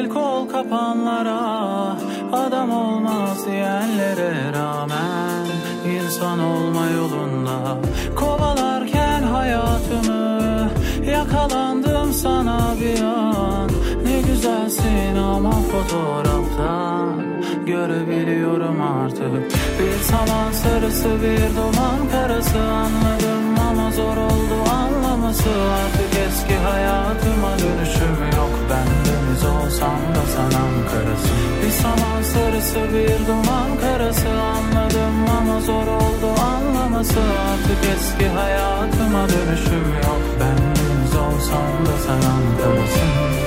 el kol kapanlara Adam olmaz diyenlere rağmen insan olma yolunda. Kovalarken hayatımı Yakalandım sana bir an. Ne güzelsin ama fotoğraftan Görebiliyorum artık. Bir saman sarısı bir duman karası Anladım zor oldu anlaması Artık eski hayatıma dönüşüm yok. Ben deniz olsam da sen Ankara'sın. Bir saman sarısı bir duman karası Anladım ama zor oldu anlaması Artık eski hayatıma dönüşüm yok. Ben deniz olsam da sen Ankara'sın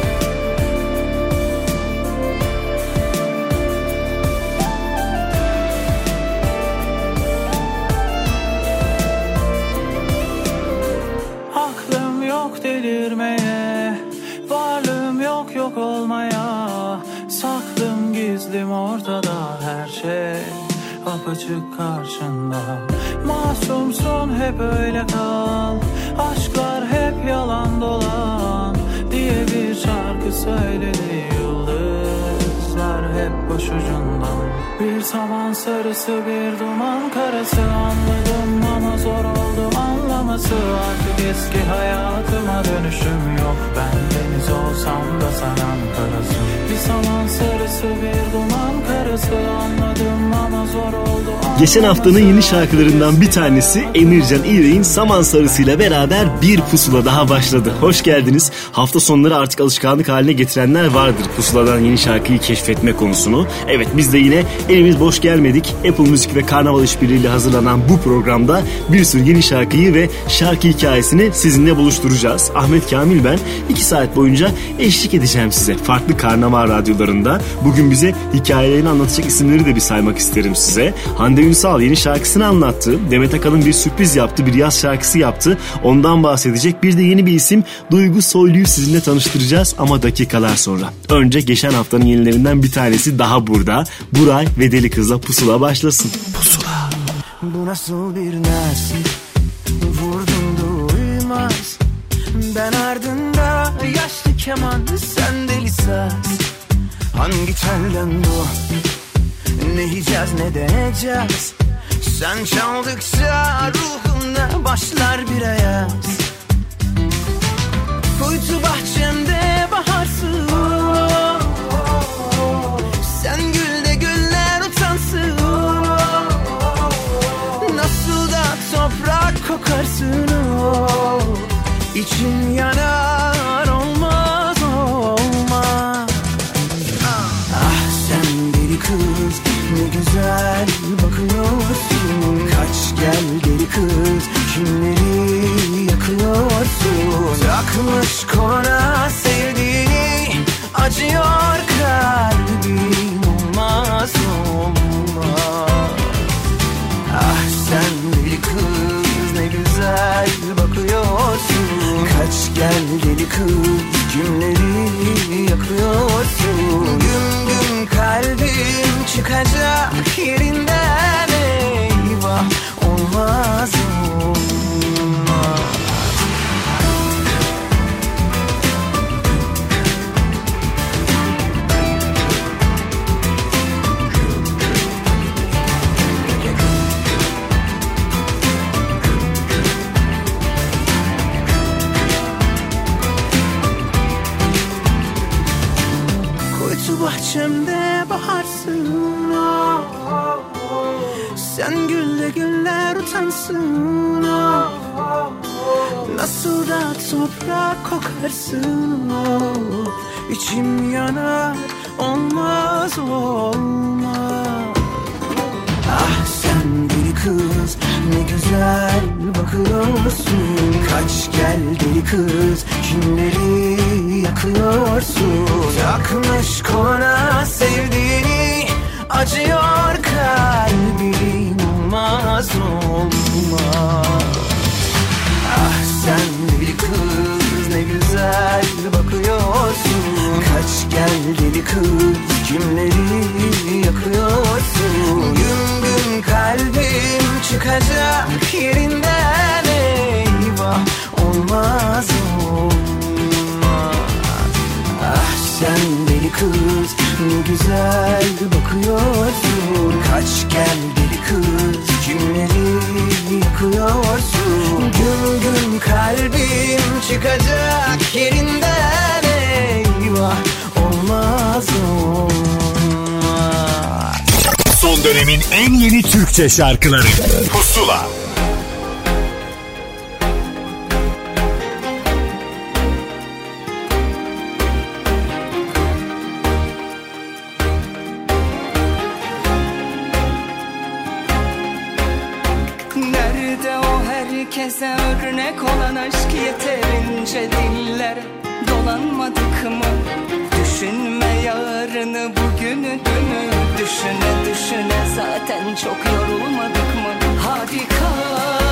delirmeye. Varlığım yok yok olmaya. Saklım gizlim ortada her şey. Apaçık karşında. Masumsun hep öyle kal. Aşklar hep yalan dolan Diye bir şarkı söyledi. yıldızlar hep başucundan. Bir saman sarısı bir duman karası. Anladım ama zor oldu anlaması. Artık eski hayatıma dönüşüm yok. Ben deniz olsam da sen Ankara'sın Geçen haftanın yeni şarkılarından bir tanesi Emircan İğrek'in Saman Sarısı'yla beraber bir pusula daha başladı. Hoş geldiniz. Hafta sonları artık alışkanlık haline getirenler vardır pusuladan yeni şarkıyı keşfetme konusunu. Evet biz de yine elimiz boş gelmedik. Apple Müzik ve Karnaval İşbirliği'yle hazırlanan bu programda bir sürü yeni şarkıyı ve şarkı hikayesini sizinle buluşturacağız. Ahmet Kamil ben. iki saat boyunca eşlik edeceğim size. Farklı karnaval radyolarında. Bugün bize hikayelerini anlatacak isimleri de bir saymak isterim size. Hande Ünsal yeni şarkısını anlattı. Demet Akalın bir sürpriz yaptı. Bir yaz şarkısı yaptı. Ondan bahsedecek. Bir de yeni bir isim Duygu Soylu'yu sizinle tanıştıracağız ama dakikalar sonra. Önce geçen haftanın yenilerinden bir tanesi daha burada. Buray ve Deli Kız'la Pusula başlasın. Pusula. Bu nasıl bir naz Vurdum duymaz Ben ardında yaşlı keman Sen deli saz Hangi telden bu? Ne yiyeceğiz ne deneyeceğiz? Sen çaldıkça ruhumda başlar bir ayaz. Kuytu bahçemde baharsın. Sen gül de güller utansın. Nasıl da toprak kokarsın. İçim yanar olmaz olmaz kız. Ne güzel bakıyorsun. Kaç gel deli kız. Kimleri yakıyorsun? Takmış koluna sevdiğini. Acıyor kalbim olmaz olmaz. Ah sen deli kız ne güzel bakıyorsun. Kaç gel deli kız kimleri yakıyorsun? Güm kalbim çıkacak yerinden eyvah olmaz olmaz. Kuytu bahçemde utansın ah, ah, ah. Nasıl da toprak kokarsın ah. İçim yanar olmaz olmaz Ah sen deli kız ne güzel bakıyorsun Kaç gel deli kız kimleri yakıyorsun Takmış koluna sevdiğini acıyor kalbim Olmaz olmaz Ah sen bir kız ne güzel bakıyorsun. Kaç gel deli kız kimleri yakıyorsun? Gün gün kalbim çıkacak yerinden eyvah Olmaz olmaz. Ah sen deli kız ne güzel bakıyorsun. Kaç gel deli kız kimleri yakıyorsun Gün gün kalbim çıkacak yerinden eyvah Olmaz olmaz. Son dönemin en yeni Türkçe şarkıları. Pusula mı? Düşünme yarını bugünü dünü Düşüne düşüne zaten çok yorulmadık mı? Hadi kal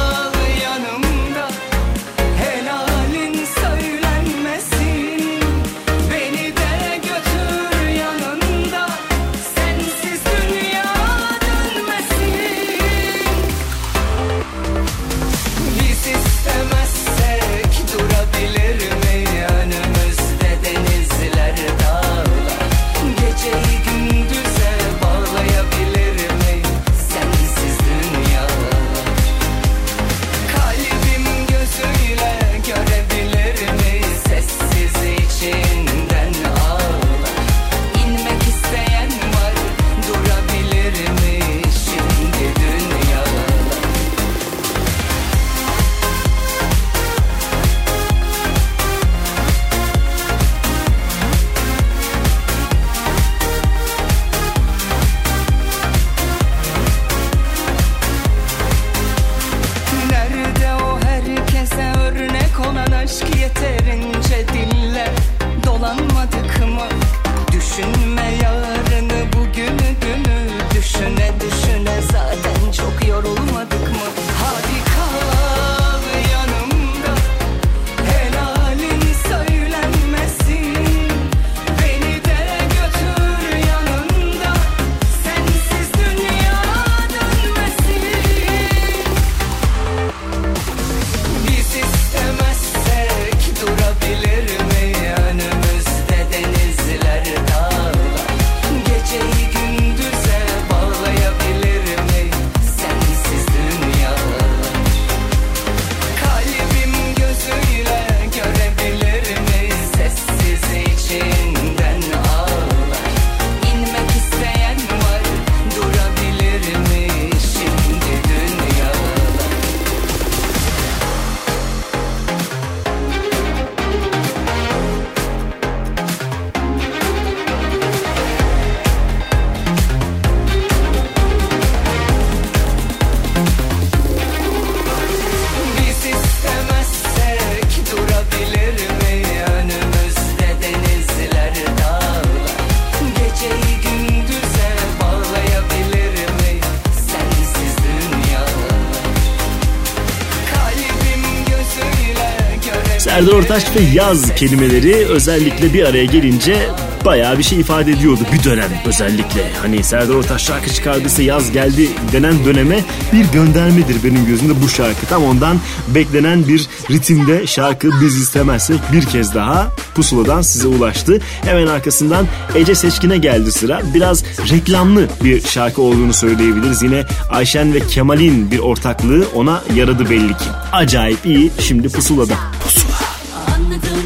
Serdar Ortaç ve yaz kelimeleri özellikle bir araya gelince bayağı bir şey ifade ediyordu bir dönem özellikle. Hani Serdar Ortaç şarkı çıkardıysa yaz geldi denen döneme bir göndermedir benim gözümde bu şarkı. Tam ondan beklenen bir ritimde şarkı biz istemezsek bir kez daha pusuladan size ulaştı. Hemen arkasından Ece Seçkin'e geldi sıra. Biraz reklamlı bir şarkı olduğunu söyleyebiliriz. Yine Ayşen ve Kemal'in bir ortaklığı ona yaradı belli ki. Acayip iyi şimdi pusulada. Pusula.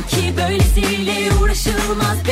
Ki böylesiyle uğraşılmaz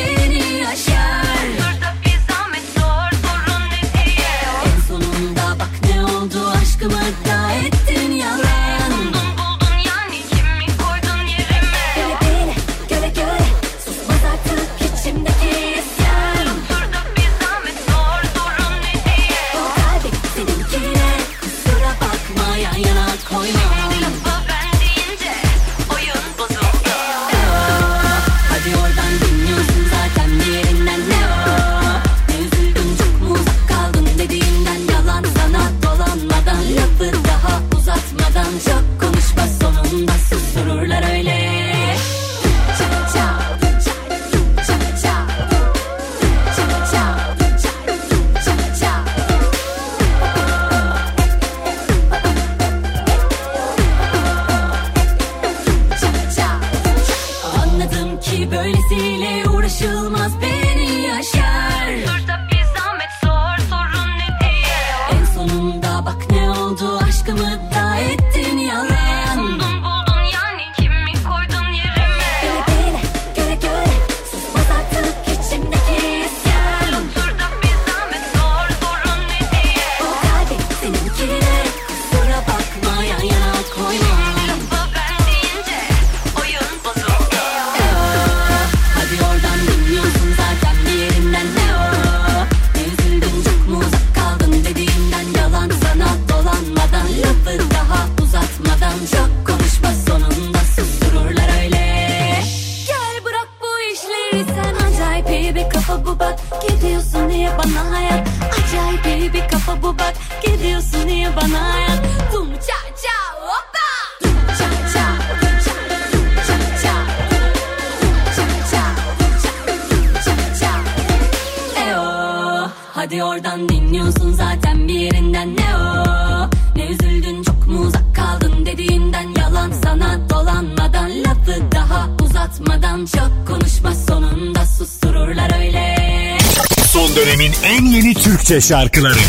şarkıları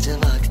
bir gece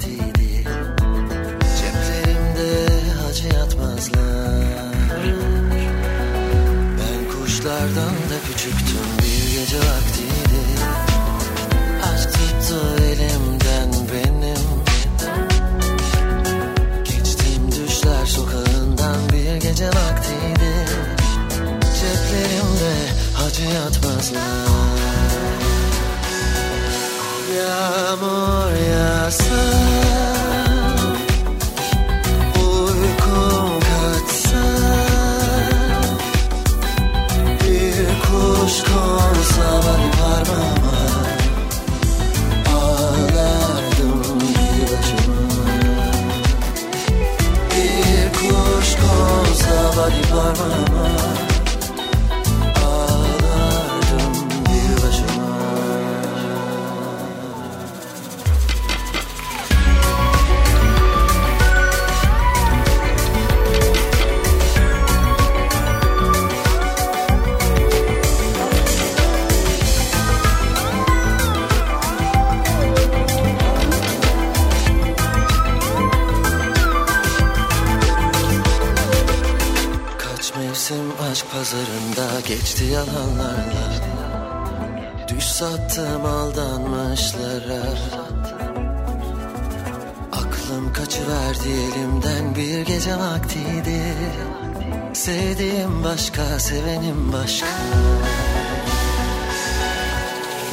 başka, sevenim başka.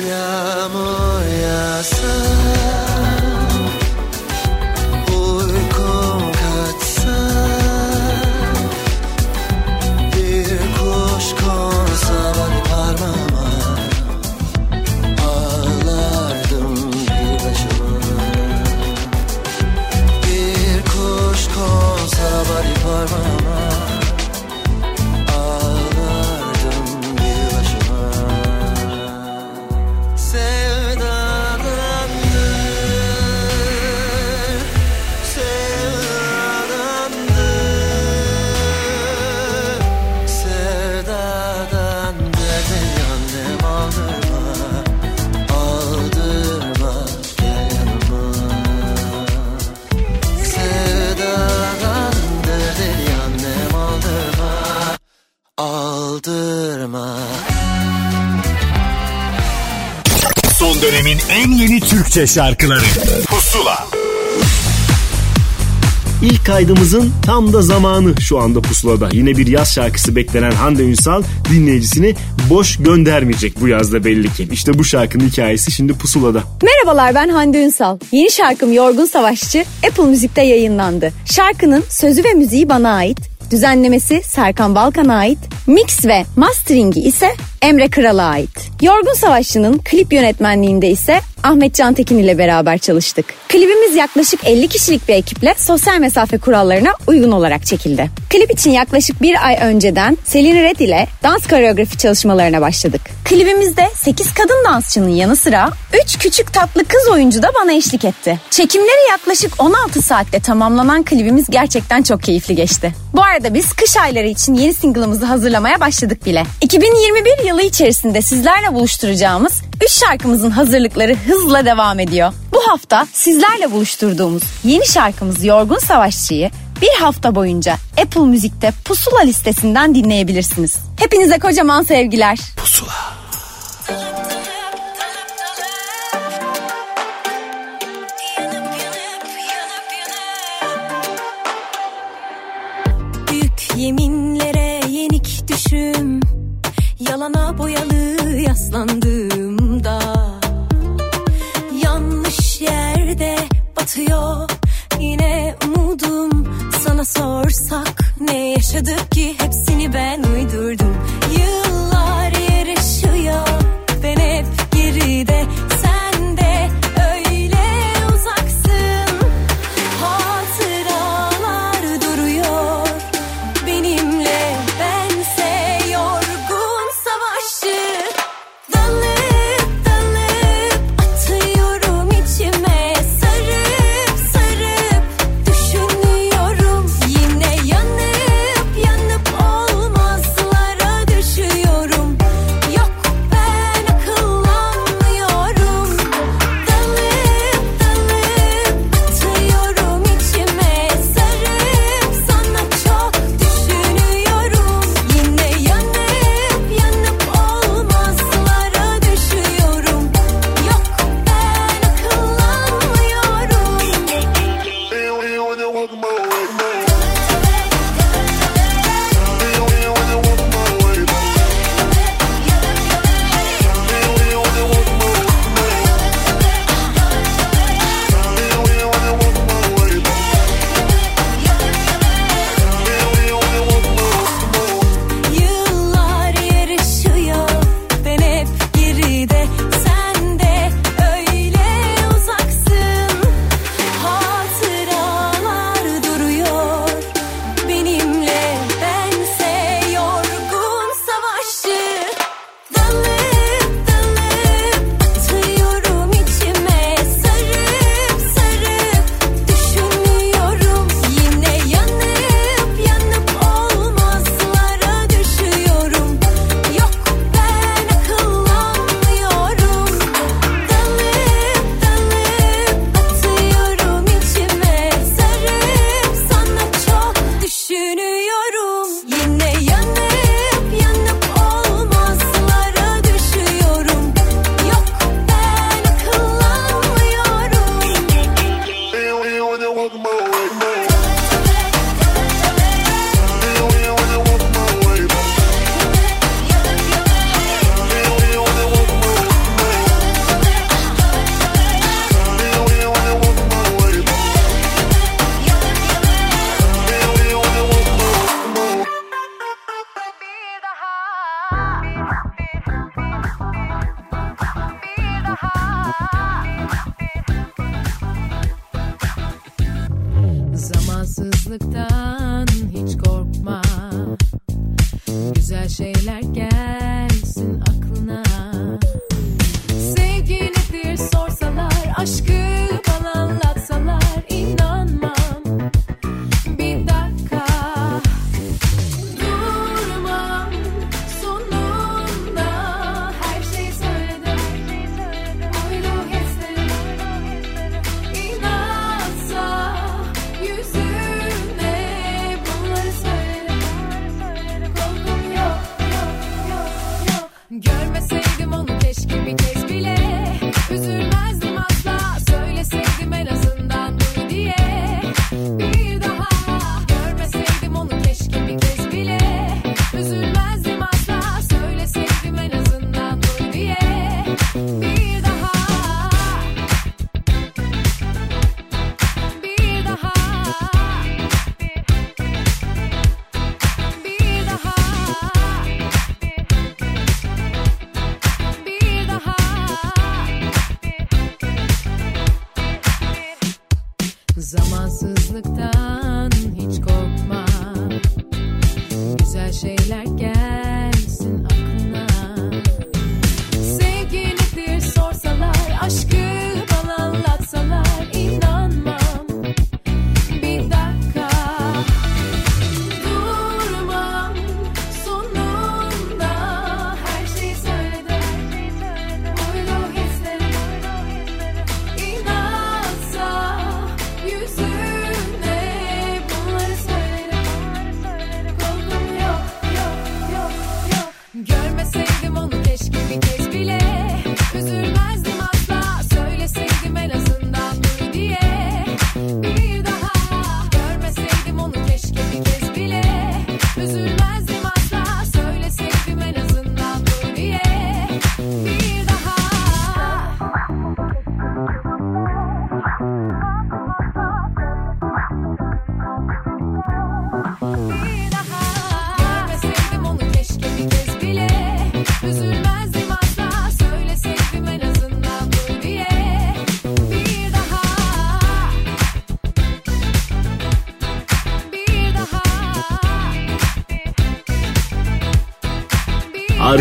Yağmur yağsa Türkçe şarkıları Pusula İlk kaydımızın tam da zamanı şu anda pusulada. Yine bir yaz şarkısı beklenen Hande Ünsal dinleyicisini boş göndermeyecek bu yazda belli ki. İşte bu şarkının hikayesi şimdi pusulada. Merhabalar ben Hande Ünsal. Yeni şarkım Yorgun Savaşçı Apple Müzik'te yayınlandı. Şarkının sözü ve müziği bana ait. Düzenlemesi Serkan Balkan'a ait. Mix ve masteringi ise Emre Kral'a ait. Yorgun Savaşçı'nın klip yönetmenliğinde ise Ahmet Cantekin ile beraber çalıştık. Klibimiz yaklaşık 50 kişilik bir ekiple sosyal mesafe kurallarına uygun olarak çekildi. Klip için yaklaşık bir ay önceden Selin Red ile dans koreografi çalışmalarına başladık. Klibimizde 8 kadın dansçının yanı sıra 3 küçük tatlı kız oyuncu da bana eşlik etti. Çekimleri yaklaşık 16 saatte tamamlanan klibimiz gerçekten çok keyifli geçti. Bu arada biz kış ayları için yeni single'ımızı hazırlamaya başladık bile. 2021 yılı içerisinde sizlerle buluşturacağımız 3 şarkımızın hazırlıkları hızla devam ediyor. Bu hafta sizlerle buluşturduğumuz yeni şarkımız Yorgun Savaşçı'yı bir hafta boyunca Apple Müzik'te Pusula listesinden dinleyebilirsiniz. Hepinize kocaman sevgiler. Pusula. yaslandığımda Yanlış yerde batıyor. Yine umudum Sana sorsak ne yaşadık ki? Hepsini ben uydurdum.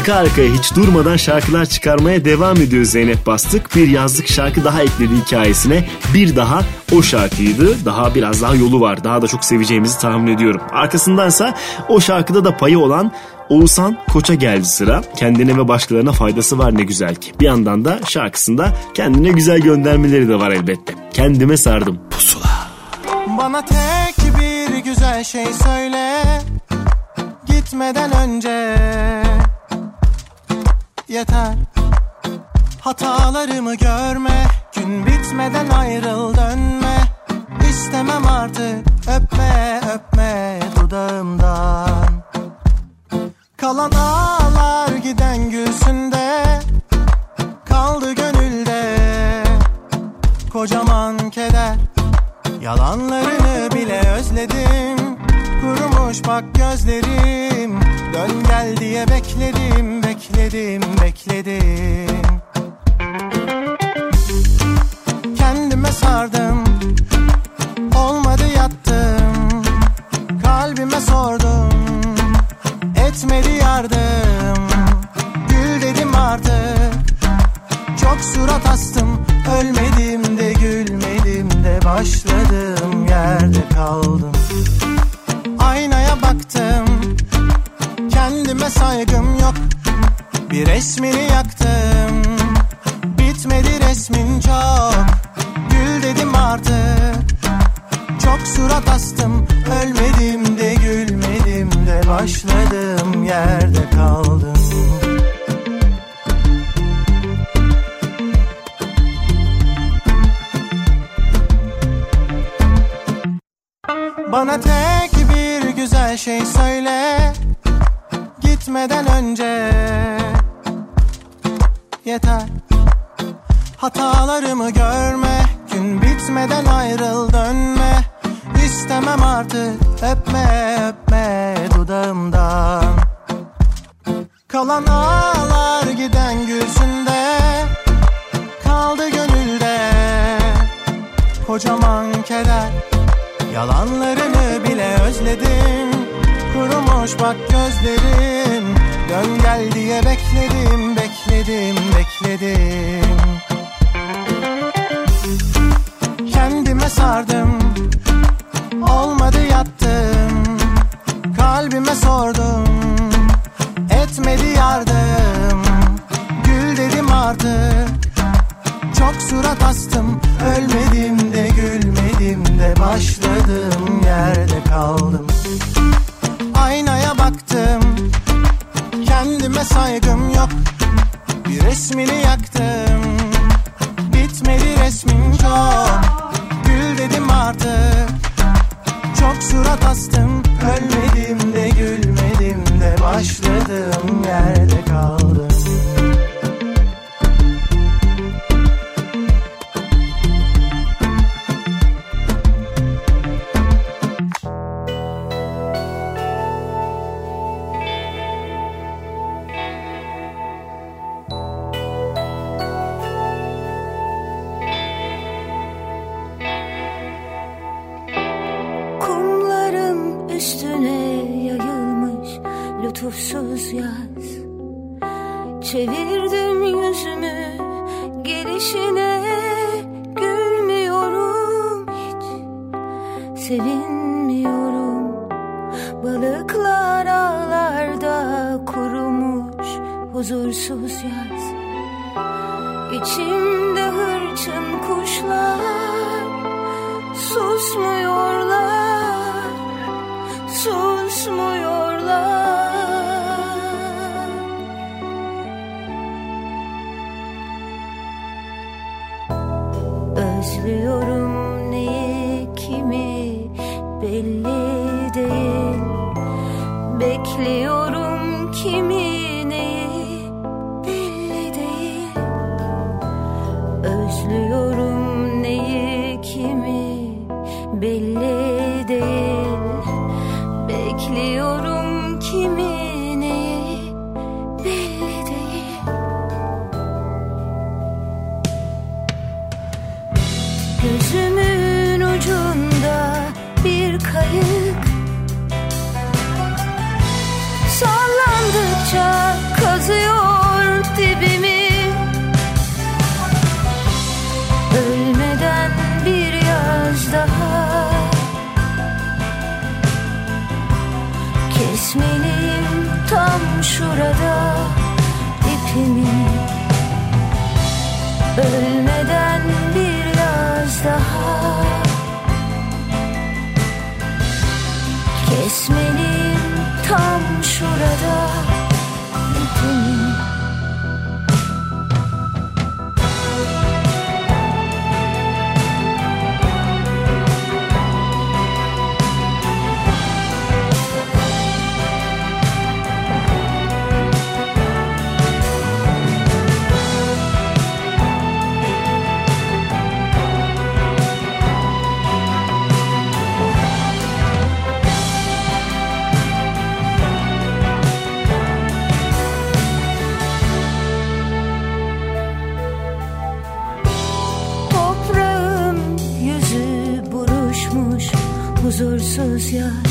Arka arkaya hiç durmadan şarkılar çıkarmaya devam ediyor Zeynep Bastık. Bir yazlık şarkı daha ekledi hikayesine. Bir daha o şarkıydı. Daha biraz daha yolu var. Daha da çok seveceğimizi tahmin ediyorum. Arkasındansa o şarkıda da payı olan Oğuzhan Koç'a geldi sıra. Kendine ve başkalarına faydası var ne güzel ki. Bir yandan da şarkısında kendine güzel göndermeleri de var elbette. Kendime sardım. Pusula. Bana tek bir güzel şey söyle Gitmeden önce Yeter. Hatalarımı görme Gün bitmeden ayrıl dönme. İstemem artık öpme öpme dudağımdan. Kalan ağlar giden gülsünde Kaldı gönülde. Kocaman keder Yalanlarını bile özledim Kurumuş bak gözlerim. Dön gel diye bekledim Bekledim bekledim. Kendime sardım Olmadı yattım. Kalbime sordum Etmedi yardım. Gül dedim artık Çok surat astım. Ölmedim de gülmedim de Başladım yerde kaldım Aynaya baktım. Kendime saygım yok. Bir resmini yaktım. Bitmedi resmin çok. Gül dedim artık. Çok surat astım. Ölmedim de gülmedim de Başladım. Yerde kaldım. Bana tek güzel şey söyle. Gitmeden önce. Yeter. Hatalarımı görme. Gün bitmeden ayrıl dönme. İstemem artık. Öpme öpme dudağımdan. Kalan ağlar giden gülsünde Kaldı gönülde Kocaman keder Yalanlarını bile özledim. Kurumuş bak gözlerim. Dön gel diye bekledim Bekledim bekledim. Kendime sardım. Olmadı yattım. Kalbime sordum. Etmedi yardım. Gül dedim artık. Çok surat astım Başladım yerde kaldım. Aynaya baktım Kendime saygım yok. Bir resmini yaktım Bitmedi resmin çok. Gül dedim artık Çok surat astım. Ölmedim de gülmedim de Başladım yerde kaldım ausencia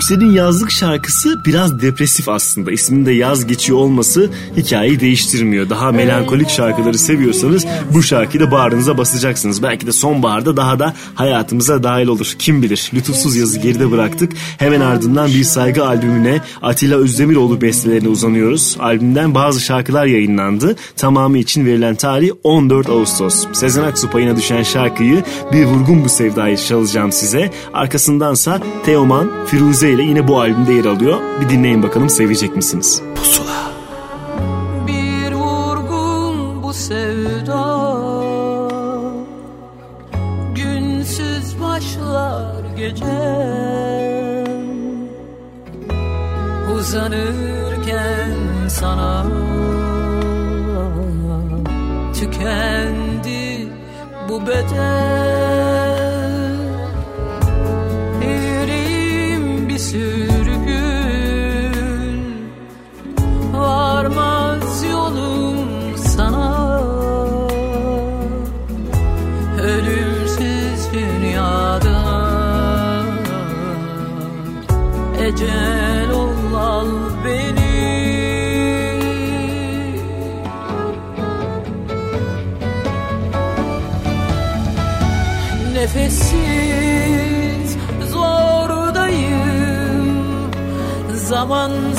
Göksel'in yazlık şarkısı biraz depresif aslında. İsminde yaz geçiyor olması hikayeyi değiştirmiyor. Daha melankolik şarkıları seviyorsanız bu şarkıyı da bağrınıza basacaksınız. Belki de sonbaharda daha da hayatımıza dahil olur. Kim bilir lütufsuz yazı geride bıraktık. Hemen ardından bir saygı albümüne Atilla Özdemiroğlu bestelerine uzanıyoruz. Albümden bazı şarkılar yayınlandı. Tamamı için verilen tarih 14 Ağustos. Sezen Aksu payına düşen şarkıyı bir vurgun bu sevdayı çalacağım size. Arkasındansa Teoman, Firuze ile yine bu albümde yer alıyor. Bir dinleyin bakalım sevecek misiniz? Pusula. Bir vurgun bu sevda Günsüz başlar gece Uzanırken sana Tükendi bu beden I someone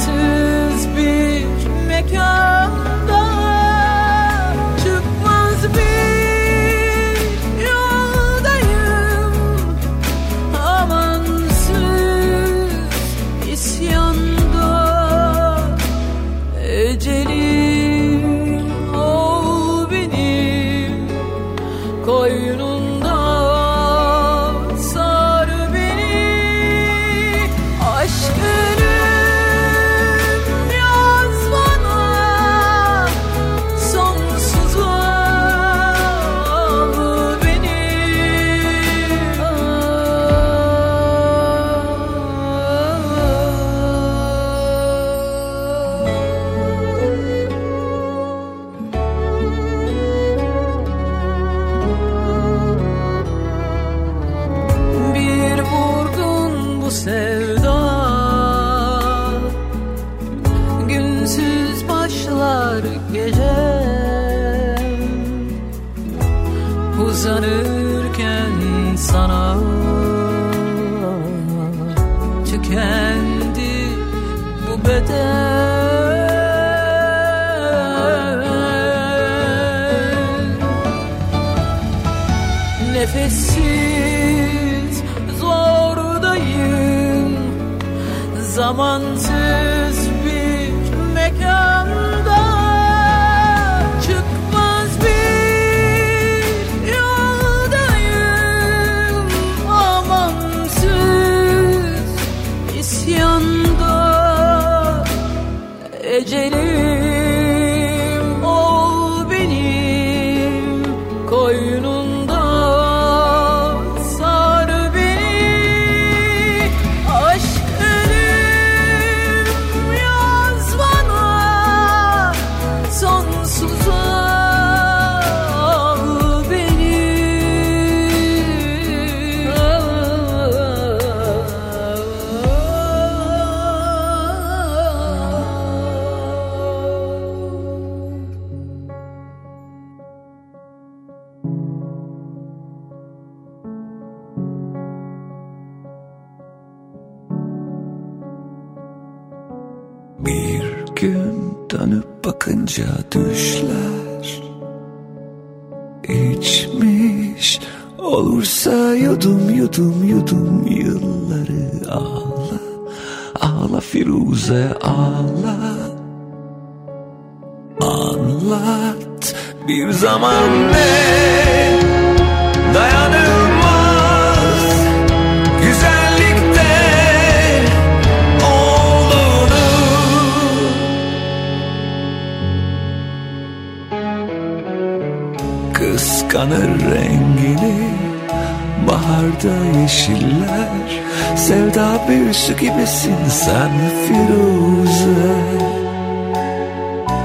Baharda yeşiller Sevda büyüsü gibisin sen Firuze.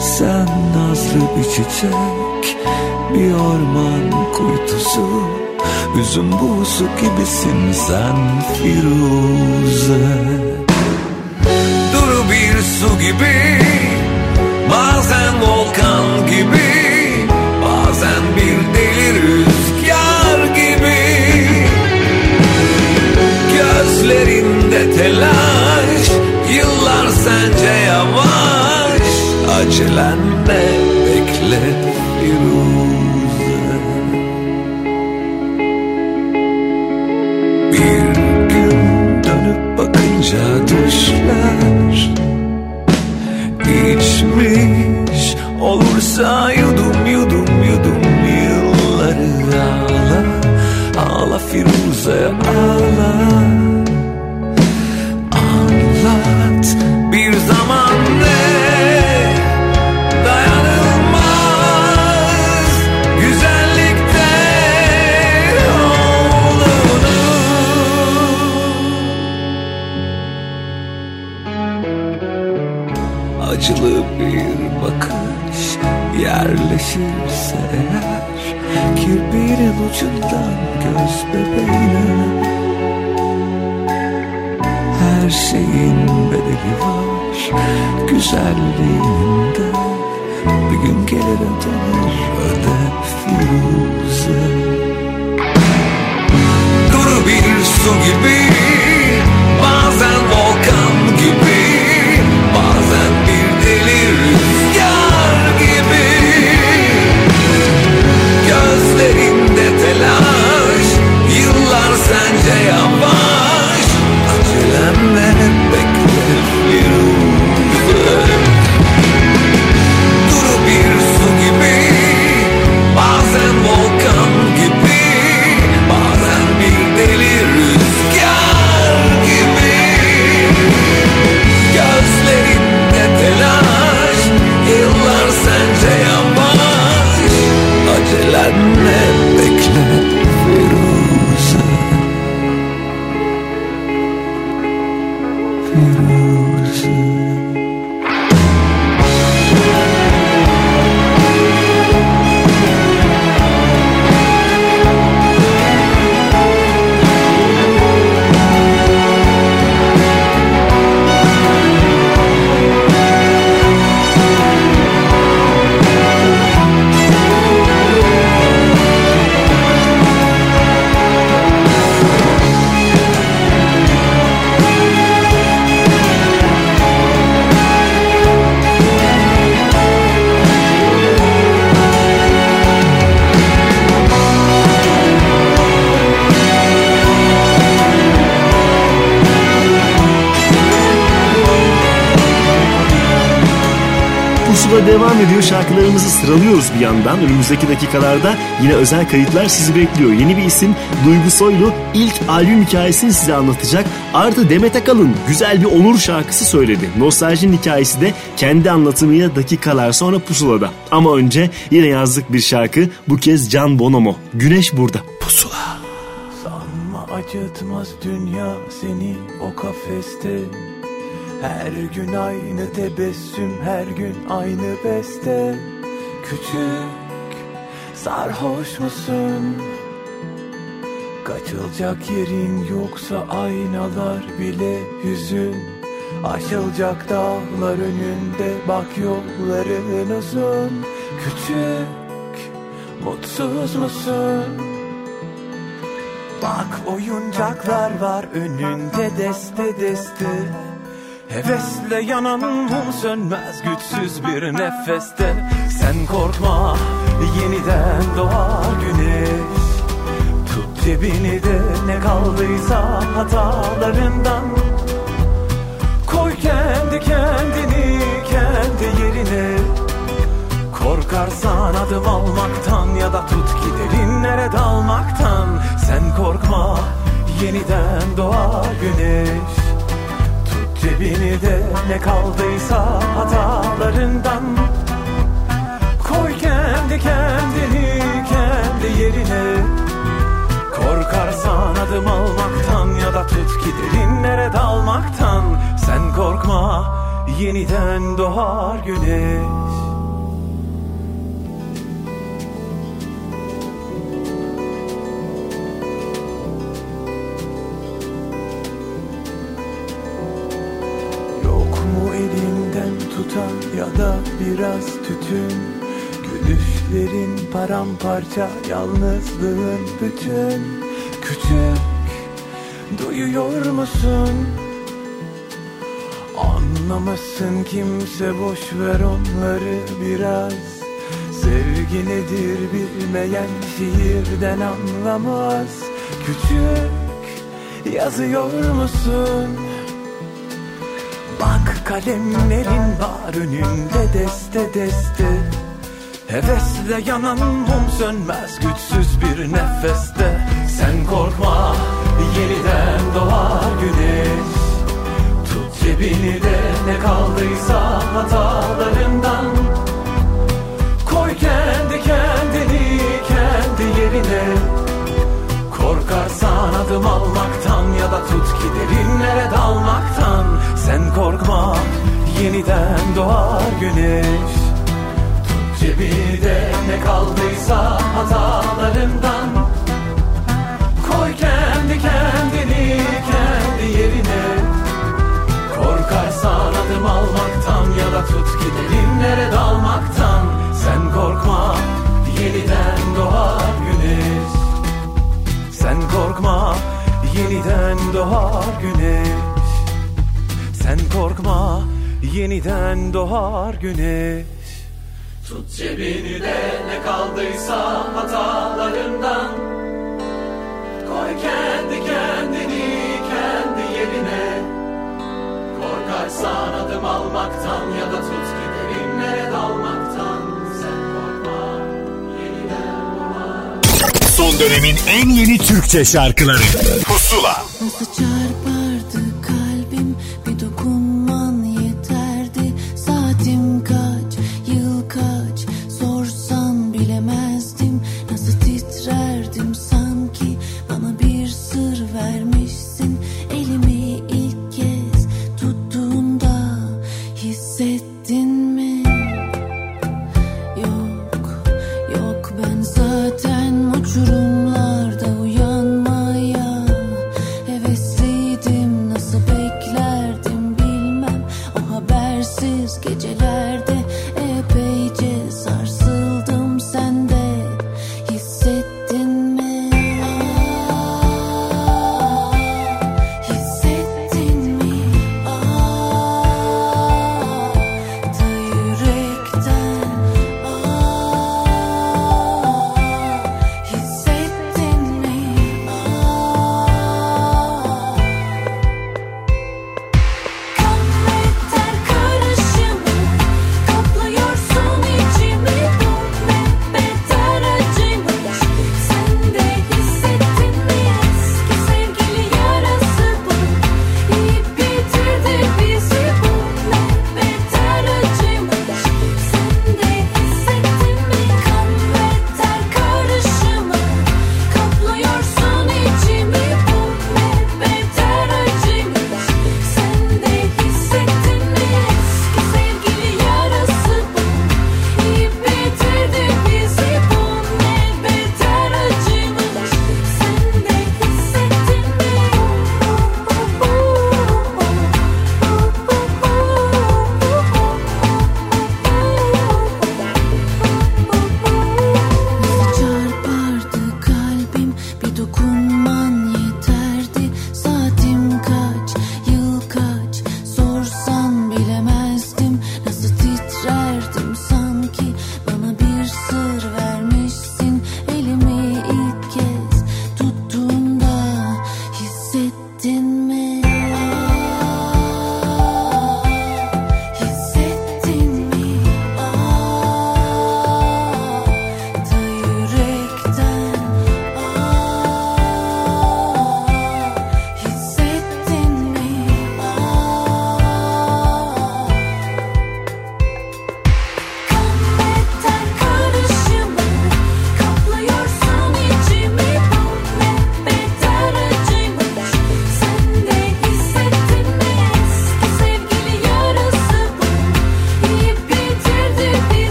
Sen nazlı bir çiçek Bir orman kuytusu Üzüm buğusu gibisin sen Firuze. Duru bir su gibi sence yavaş. Acelenle bekle Firuze Bir gün dönüp bakınca düşler. İçmiş Olursa yudum yudum yudum yılları ağla. Ağla Firuze ağla ucundan göz bebeğine. Her şeyin bedeli var güzelliğinde. Bir gün gelir ödenir devam ediyor. Şarkılarımızı sıralıyoruz bir yandan. Önümüzdeki dakikalarda yine özel kayıtlar sizi bekliyor. Yeni bir isim Duygu Soylu ilk albüm hikayesini size anlatacak. Artı Demet Akalın güzel bir Onur şarkısı söyledi. Nostaljinin hikayesi de kendi anlatımıyla dakikalar sonra pusulada. Ama önce yine yazdık bir şarkı. Bu kez Can Bonomo. Güneş burada. Pusula. Sanma acıtmaz dünya seni o kafeste Her gün aynı tebessüm her gün aynı beste Küçük sarhoş musun? Kaçılacak yerin yoksa aynalar bile hüzün Aşılacak dağlar önünde bak yolların uzun Küçük mutsuz musun? Bak oyuncaklar var önünde deste deste Hevesle yanan mum sönmez güçsüz bir nefeste. Sen korkma yeniden doğar güneş. Tut cebini de ne kaldıysa hatalarından. Koy kendi kendini kendi yerine. Korkarsan adım almaktan ya da tut ki derinlere dalmaktan. Sen korkma yeniden doğar güneş cebini de ne kaldıysa hatalarından. Koy kendi kendini kendi yerine. Korkarsan adım almaktan ya da tut ki derinlere dalmaktan. Sen korkma yeniden doğar güneş tutan ya da biraz tütün Gülüşlerin paramparça yalnızlığın bütün Küçük duyuyor musun? Anlamasın kimse boş ver onları biraz Sevgi nedir bilmeyen şiirden anlamaz Küçük yazıyor musun? Bak kalemlerin var önünde deste deste. Hevesle yanan mum sönmez güçsüz bir nefeste. Sen korkma yeniden doğar güneş. Tut cebini de ne kaldıysa hatalarından. Koy kendi kendini kendi yerine. Korkarsan adım almaktan ya da tut ki yeniden doğar güneş. Tut cebini de ne kaldıysa hatalarından. Koy kendi kendini kendi yerine. Korkarsan adım almaktan ya da tut ki dalmaktan. Sen korkma yeniden doğar güneş. Sen korkma yeniden doğar güneş. Sen korkma yeniden doğar güneş. Tut cebini de ne kaldıysa hatalarından. Koy kendi kendini kendi yerine. Korkarsan adım almaktan ya da tut ki derinlere dalmaktan. Sen korkma yeniden doğar. Son dönemin en yeni Türkçe şarkıları. Pusula. Nasıl çarpardı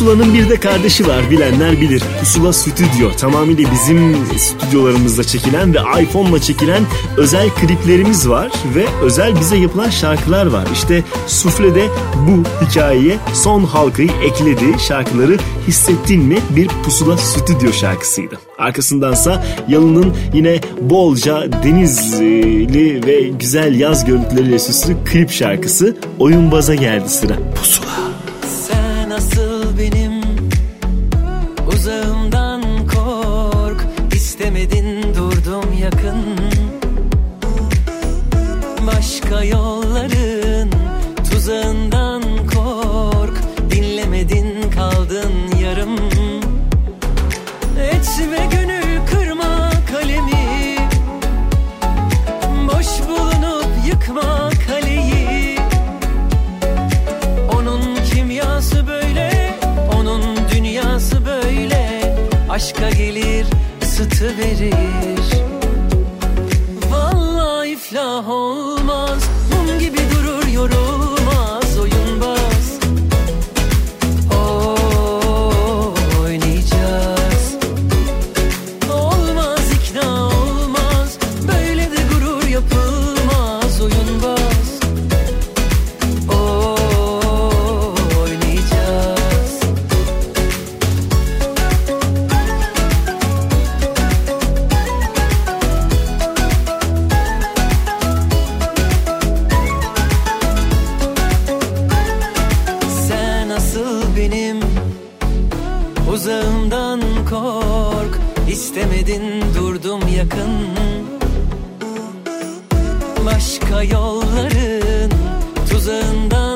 Usula'nın bir de kardeşi var bilenler bilir. Usula Stüdyo tamamıyla bizim stüdyolarımızda çekilen ve iPhone'la çekilen özel kliplerimiz var ve özel bize yapılan şarkılar var. İşte Sufle de bu hikayeye son halkayı ekledi. Şarkıları Hissettin mi bir pusula stüdyo şarkısıydı. Arkasındansa Yalın'ın yine bolca denizli ve güzel yaz görüntüleriyle süslü klip şarkısı Oyunbaza geldi sıra. Pusula. yanından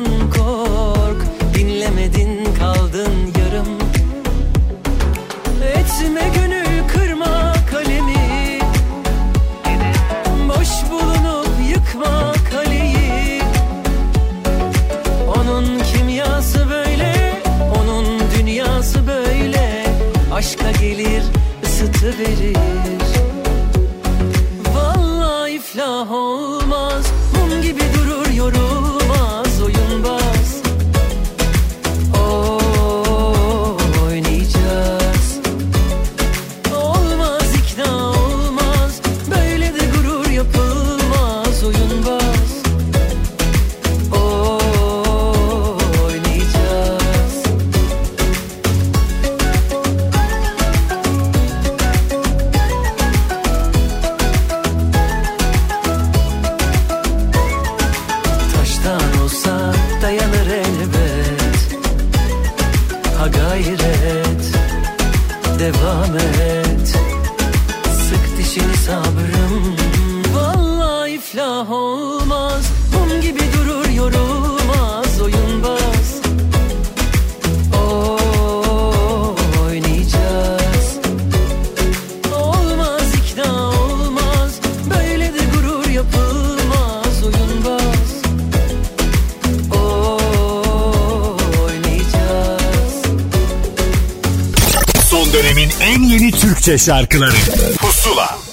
şarkıları. Pusula.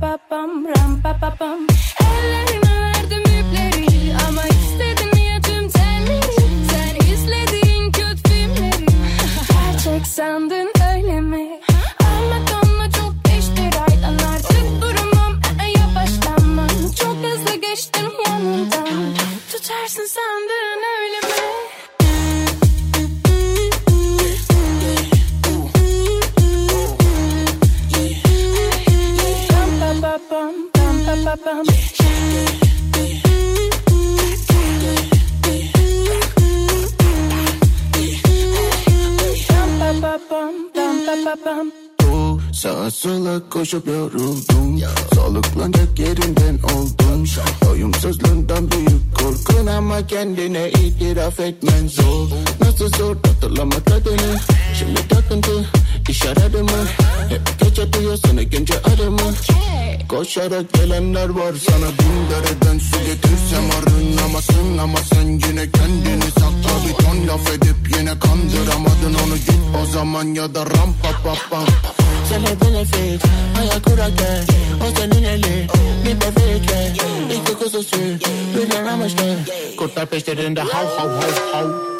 pa pam ram pa pa pam. Deixa o Koşarak gelenler var. Sana bin dereden su getirsem arınamazsın Ama sen yine kendini sakla bir ton laf edip yine kandıramadın onu. Git o zaman ya da ram pa pa pam Sen hep benefit ayak kurarken o senin eli bir bebekle İki kuzusu birden amaçlı kurtlar peşlerinde hav hav hav hav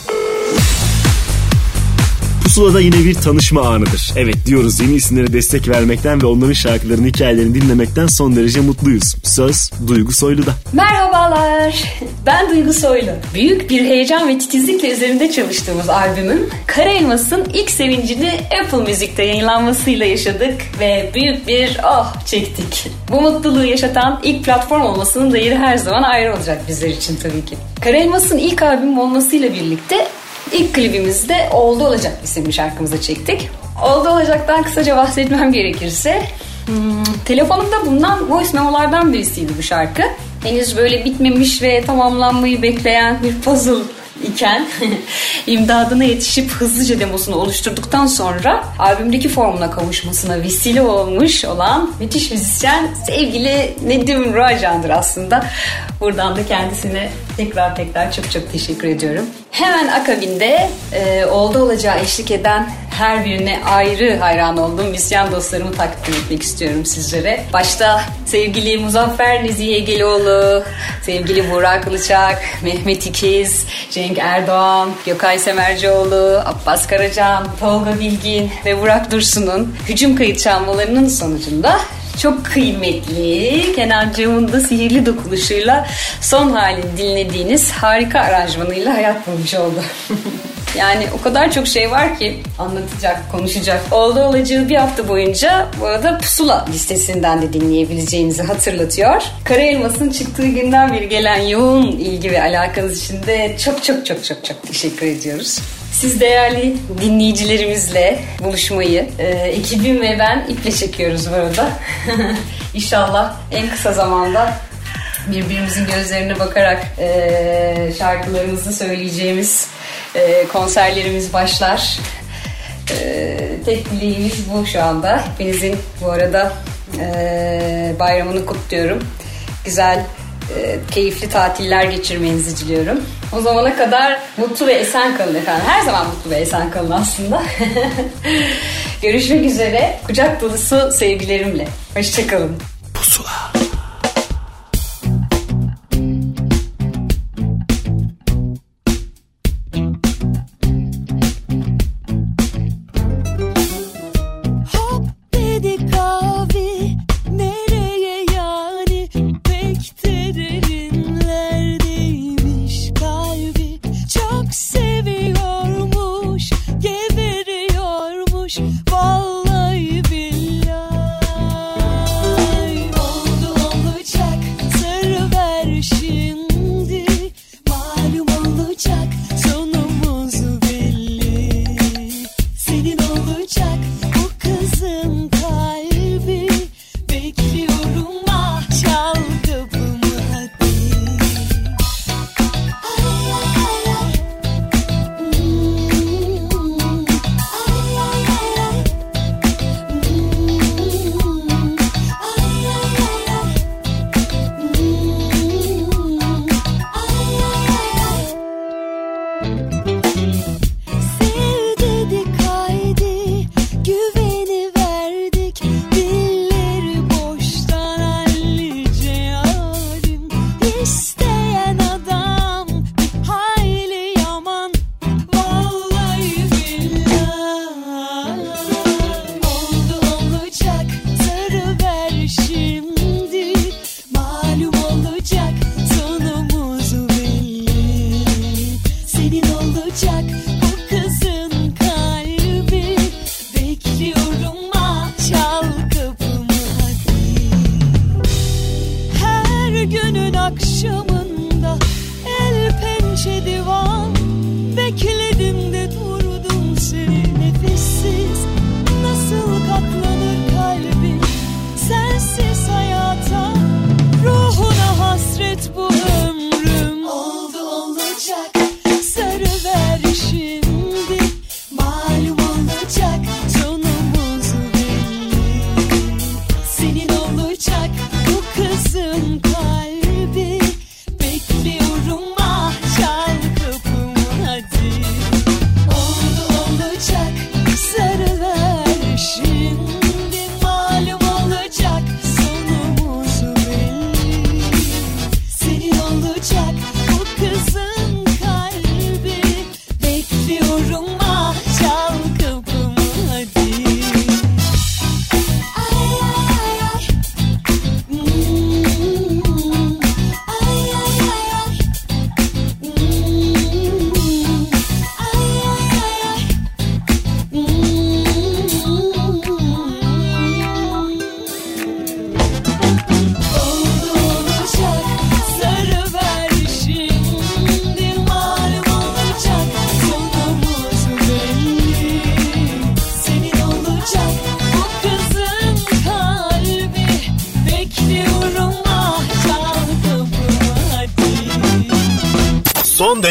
Pusula'da yine bir tanışma anıdır. Evet diyoruz yeni isimlere destek vermekten ve onların şarkılarını, hikayelerini dinlemekten son derece mutluyuz. Söz Duygu Soylu'da. Merhabalar. Ben Duygu Soylu. Büyük bir heyecan ve titizlikle üzerinde çalıştığımız albümün Kara Elmas'ın ilk sevincini Apple Müzik'te yayınlanmasıyla yaşadık ve büyük bir oh çektik. Bu mutluluğu yaşatan ilk platform olmasının da yeri her zaman ayrı olacak bizler için tabii ki. Kara Elmas'ın ilk albüm olmasıyla birlikte ilk klibimizde Oldu Olacak isimli şarkımızı çektik. Oldu Olacak'tan kısaca bahsetmem gerekirse Hmm, telefonumda bulunan voice memolardan birisiydi bu şarkı. Henüz böyle bitmemiş ve tamamlanmayı bekleyen bir puzzle iken imdadına yetişip hızlıca demosunu oluşturduktan sonra albümdeki formuna kavuşmasına vesile olmuş olan müthiş müzisyen sevgili Nedim Rajan'dır aslında. Buradan da kendisine tekrar tekrar çok çok teşekkür ediyorum. Hemen akabinde e, oldu olacağı eşlik eden her birine ayrı hayran olduğum müzisyen dostlarımı takdim etmek istiyorum sizlere. Başta sevgili Muzaffer Nezihe Egeloğlu, sevgili Burak Kılıçak, Mehmet İkiz, Cenk Erdoğan, Gökay Semercioğlu, Abbas Karacan, Tolga Bilgin ve Burak Dursun'un hücum kayıt çalmalarının sonucunda çok kıymetli Kenan Cem'in da sihirli dokunuşuyla son halini dinlediğiniz harika aranjmanıyla hayat bulmuş oldu. Yani o kadar çok şey var ki anlatacak, konuşacak. Oldu olacağı bir hafta boyunca bu arada Pusula listesinden de dinleyebileceğinizi hatırlatıyor. Kara Elmas'ın çıktığı günden beri gelen yoğun ilgi ve alakanız için de çok çok çok çok çok teşekkür ediyoruz. Siz değerli dinleyicilerimizle buluşmayı e, ekibim ve ben iple çekiyoruz bu arada. İnşallah en kısa zamanda birbirimizin gözlerine bakarak e, şarkılarımızı söyleyeceğimiz e, konserlerimiz başlar. E, tek dileğimiz bu şu anda. Hepinizin bu arada e, bayramını kutluyorum. Güzel, e, keyifli tatiller geçirmenizi diliyorum. O zamana kadar mutlu ve esen kalın efendim. Her zaman mutlu ve esen kalın aslında. Görüşmek üzere. Kucak dolusu sevgilerimle. Hoşçakalın. Pusula. It's wood.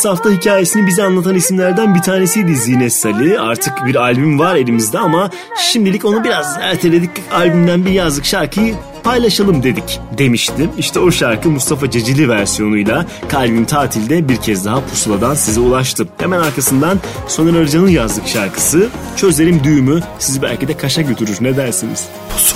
Geçtiğimiz hafta hikayesini bize anlatan isimlerden bir tanesiydi Zine Sali. Artık bir albüm var elimizde ama şimdilik onu biraz erteledik. Albümden bir yazlık şarkıyı paylaşalım dedik demiştim. İşte o şarkı Mustafa Cecili versiyonuyla Kalbim Tatil'de bir kez daha pusuladan size ulaştı. Hemen arkasından Soner Arıcan'ın yazlık şarkısı Çözerim Düğümü sizi belki de Kaş'a götürür ne dersiniz? Pusula.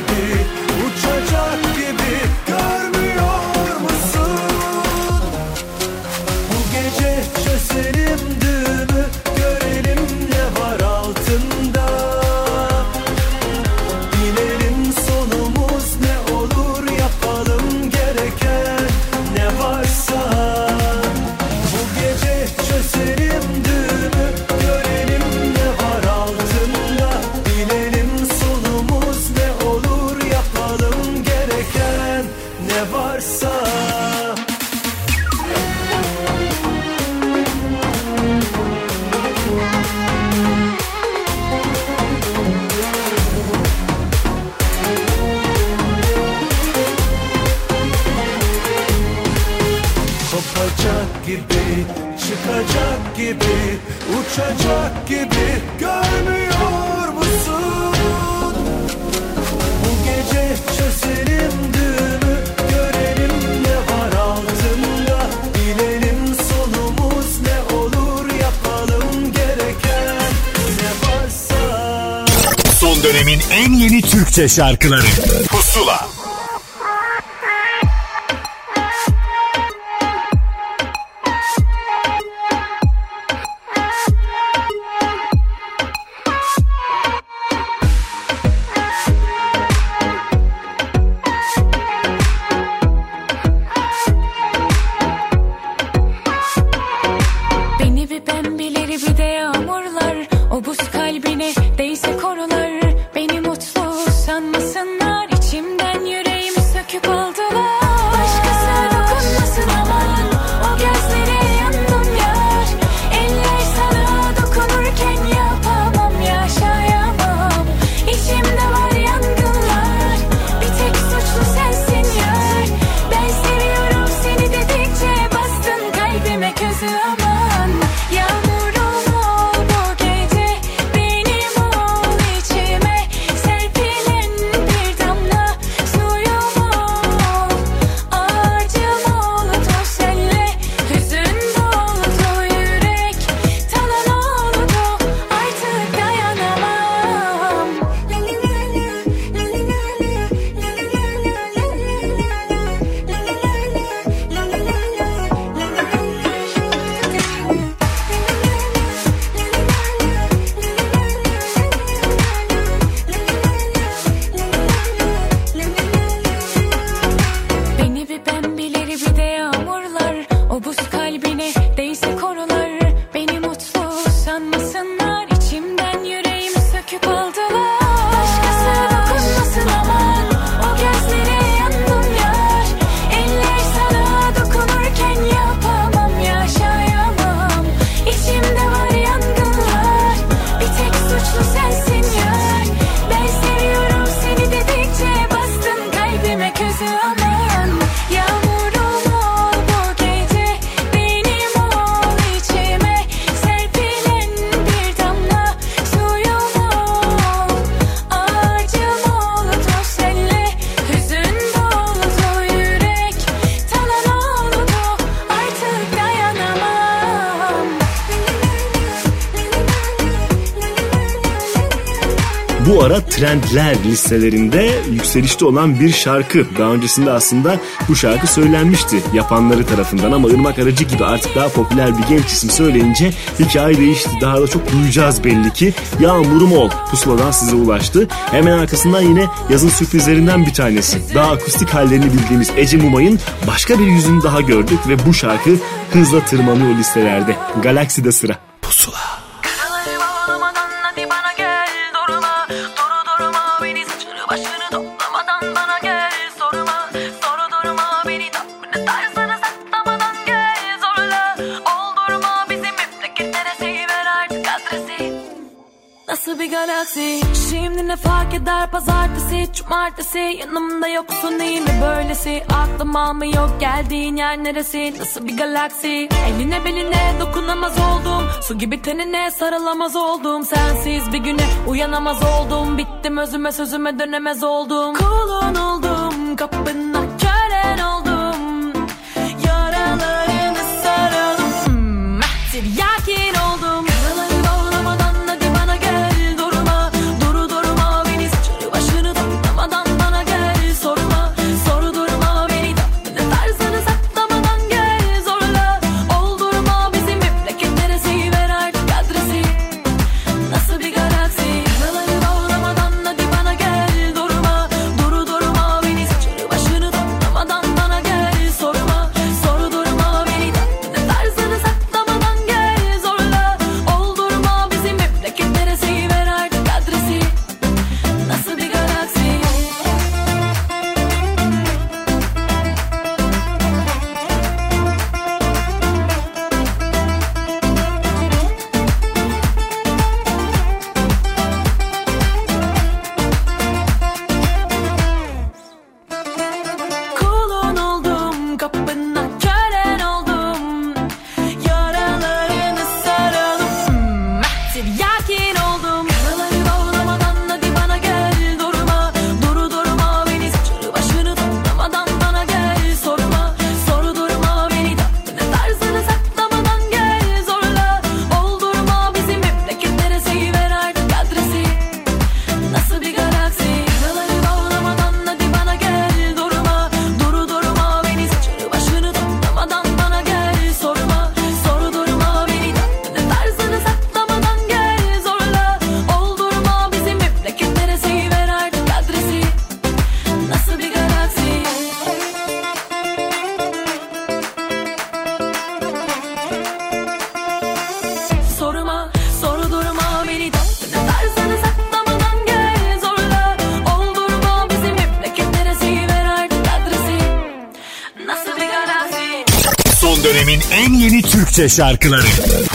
viver. şarkıları. hitler listelerinde yükselişte olan bir şarkı. Daha öncesinde aslında bu şarkı söylenmişti yapanları tarafından ama Irmak Aracı gibi artık daha popüler bir genç isim söyleyince hikaye değişti. Daha da çok duyacağız belli ki. Yağmurum ol pusuladan size ulaştı. Hemen arkasından yine yazın sürprizlerinden bir tanesi. Daha akustik hallerini bildiğimiz Ece Mumay'ın başka bir yüzünü daha gördük ve bu şarkı hızla tırmanıyor listelerde. Galaksi'de sıra. kadar pazartesi cumartesi. Yanımda yoksun iyi mi böylesi? Aklım almıyor geldiğin yer neresi? Nasıl bir galaksi? Eline beline dokunamaz oldum. Su gibi tenine sarılamaz oldum. Sensiz bir güne uyanamaz oldum. Bittim özüme sözüme dönemez oldum. Kulun oldum kapına Türkçe şarkıları.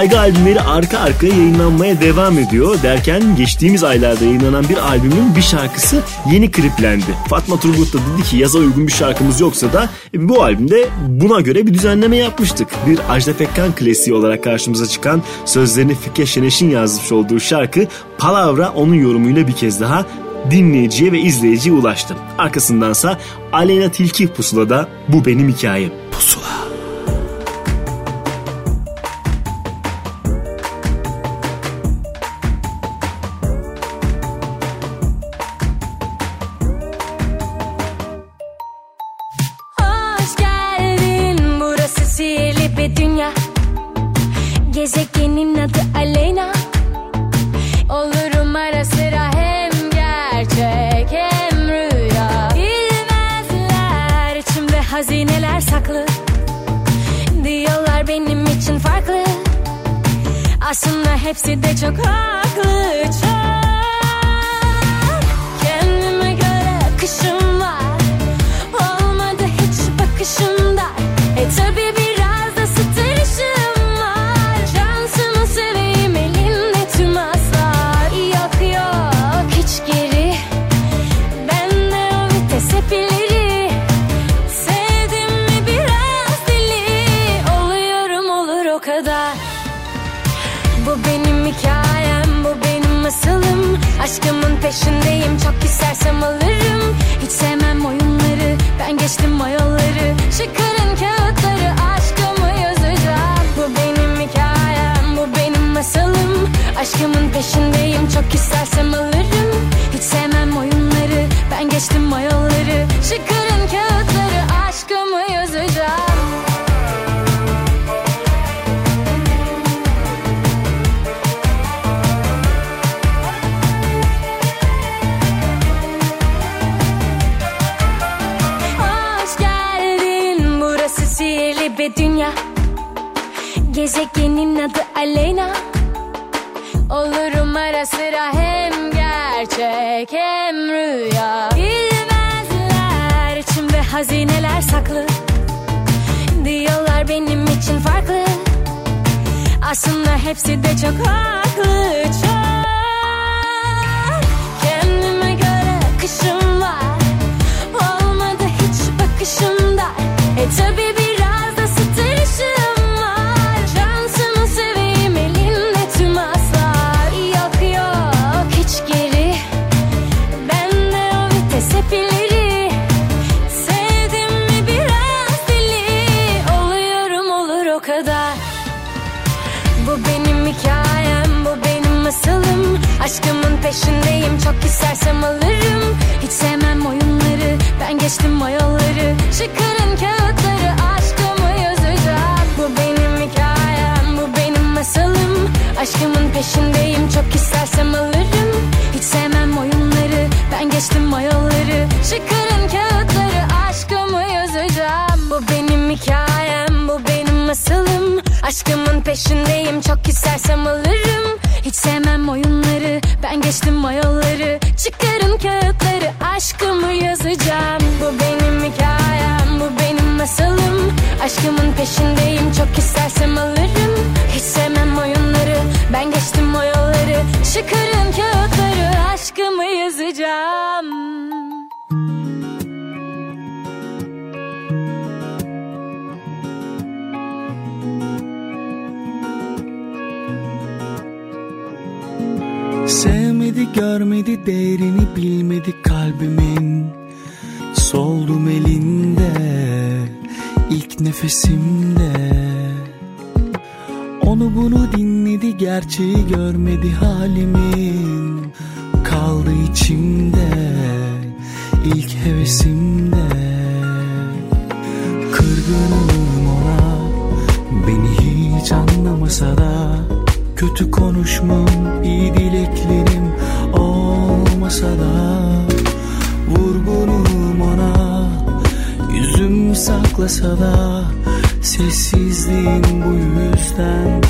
Saygı albümleri arka arkaya yayınlanmaya devam ediyor derken geçtiğimiz aylarda yayınlanan bir albümün bir şarkısı yeni kliplendi. Fatma Turgut da dedi ki yaza uygun bir şarkımız yoksa da bu albümde buna göre bir düzenleme yapmıştık. Bir Ajda Pekkan klasiği olarak karşımıza çıkan sözlerini Fikre Şeneş'in yazmış olduğu şarkı Palavra onun yorumuyla bir kez daha dinleyiciye ve izleyiciye ulaştı. Arkasındansa Aleyna Tilki pusulada bu benim hikayem. Ben geçtim o yolları Çıkarın kağıtları aşkımı yazacağım. Hoş geldin burası sihirli bir dünya. Gezegenin adı Aleyna. Olurum ara sıra hem gerçek hem rüya saklı Diyorlar benim için farklı. Aslında hepsi de çok haklı çok. Kendime göre akışım var. Olmadı hiç bakışımda. E tabi biraz Aşkımın peşindeyim, çok istersem alırım. Hiç sevmem oyunları, ben geçtim o yolları Çıkarın kağıtları, aşkımı yazacağım. Bu benim hikayem, bu benim masalım. Aşkımın peşindeyim, çok istersem alırım. Hiç sevmem oyunları, ben geçtim o yolları Çıkarın kağıtları, aşkımı yazacağım. Bu benim hikayem, bu benim masalım. Aşkımın peşindeyim çok istersem alırım Hiç sevmem oyunları ben geçtim o yolları Çıkarın kağıtları aşkımı yazacağım. Bu benim hikayem bu benim masalım. Aşkımın peşindeyim çok istersem alırım. Hiç sevmem oyunları ben geçtim o yolları Çıkarın kağıtları aşkımı yazacağım Sevmedi görmedi değerini bilmedi kalbimin. Soldum elinde ilk nefesimde. Onu bunu dinledi gerçeği görmedi halimin. Kaldı içimde ilk hevesimde. Kırgınım ona beni hiç anlamasa da Kötü konuşmam, iyi dileklerim olmasa da Vurgunum ona, yüzüm saklasa da Sessizliğim bu yüzden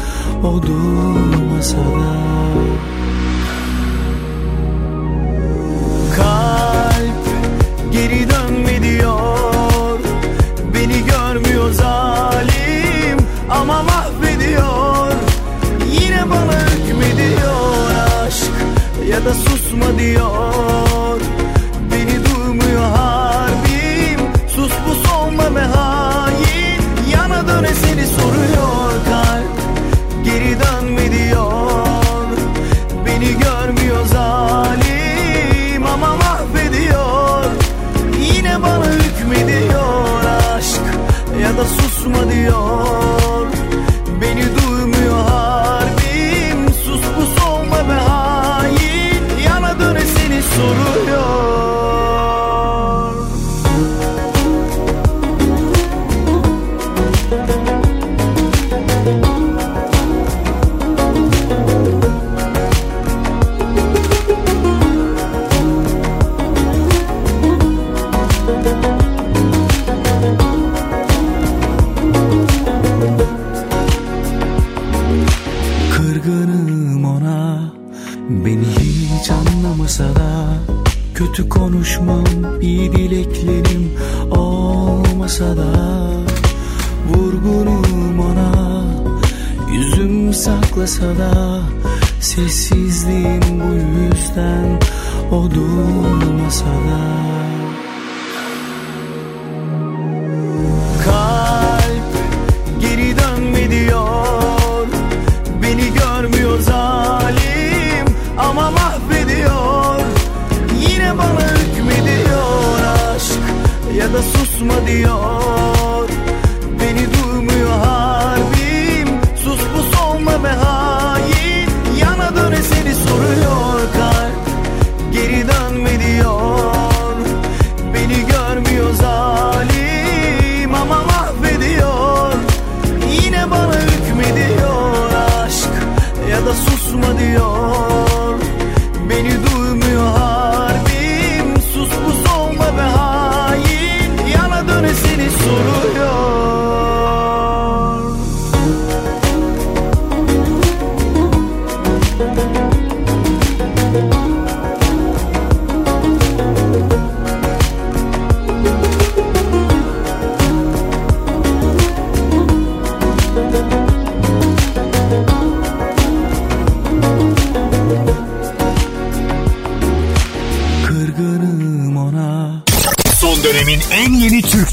o durmasa da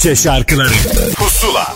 Türkçe şarkıları Pusula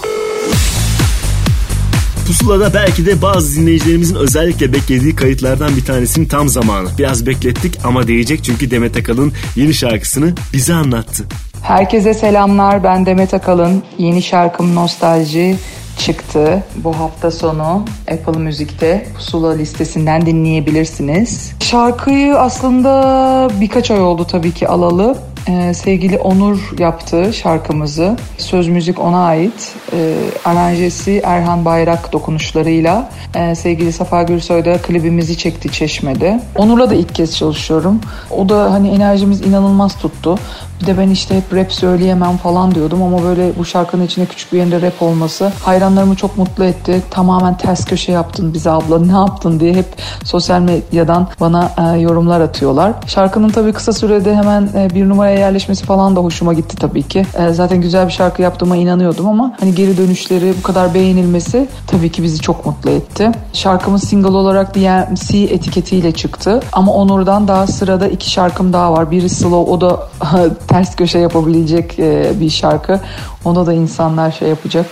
Pusula'da belki de bazı dinleyicilerimizin özellikle beklediği kayıtlardan bir tanesinin tam zamanı. Biraz beklettik ama değecek çünkü Demet Akalın yeni şarkısını bize anlattı. Herkese selamlar. Ben Demet Akalın. Yeni şarkım Nostalji çıktı. Bu hafta sonu Apple Müzik'te Pusula listesinden dinleyebilirsiniz. Şarkıyı aslında birkaç ay oldu tabii ki alalı. Ee, sevgili Onur yaptı şarkımızı. Söz müzik ona ait. Ee, aranjesi Erhan Bayrak dokunuşlarıyla. Ee, sevgili Safa Gürsoy da klibimizi çekti Çeşme'de. Onur'la da ilk kez çalışıyorum. O da hani enerjimiz inanılmaz tuttu. Bir de ben işte hep rap söyleyemem falan diyordum ama böyle bu şarkının içinde küçük bir yerinde rap olması hayranlarımı çok mutlu etti. Tamamen ters köşe yaptın bize abla ne yaptın diye hep sosyal medyadan bana e, yorumlar atıyorlar. Şarkının tabii kısa sürede hemen e, bir numaraya yerleşmesi falan da hoşuma gitti tabii ki. E, zaten güzel bir şarkı yaptığıma inanıyordum ama hani geri dönüşleri bu kadar beğenilmesi tabii ki bizi çok mutlu etti. Şarkımız single olarak DMC etiketiyle çıktı ama Onur'dan daha sırada iki şarkım daha var. Biri slow o da ters köşe yapabilecek e, bir şarkı. Onda da insanlar şey yapacak.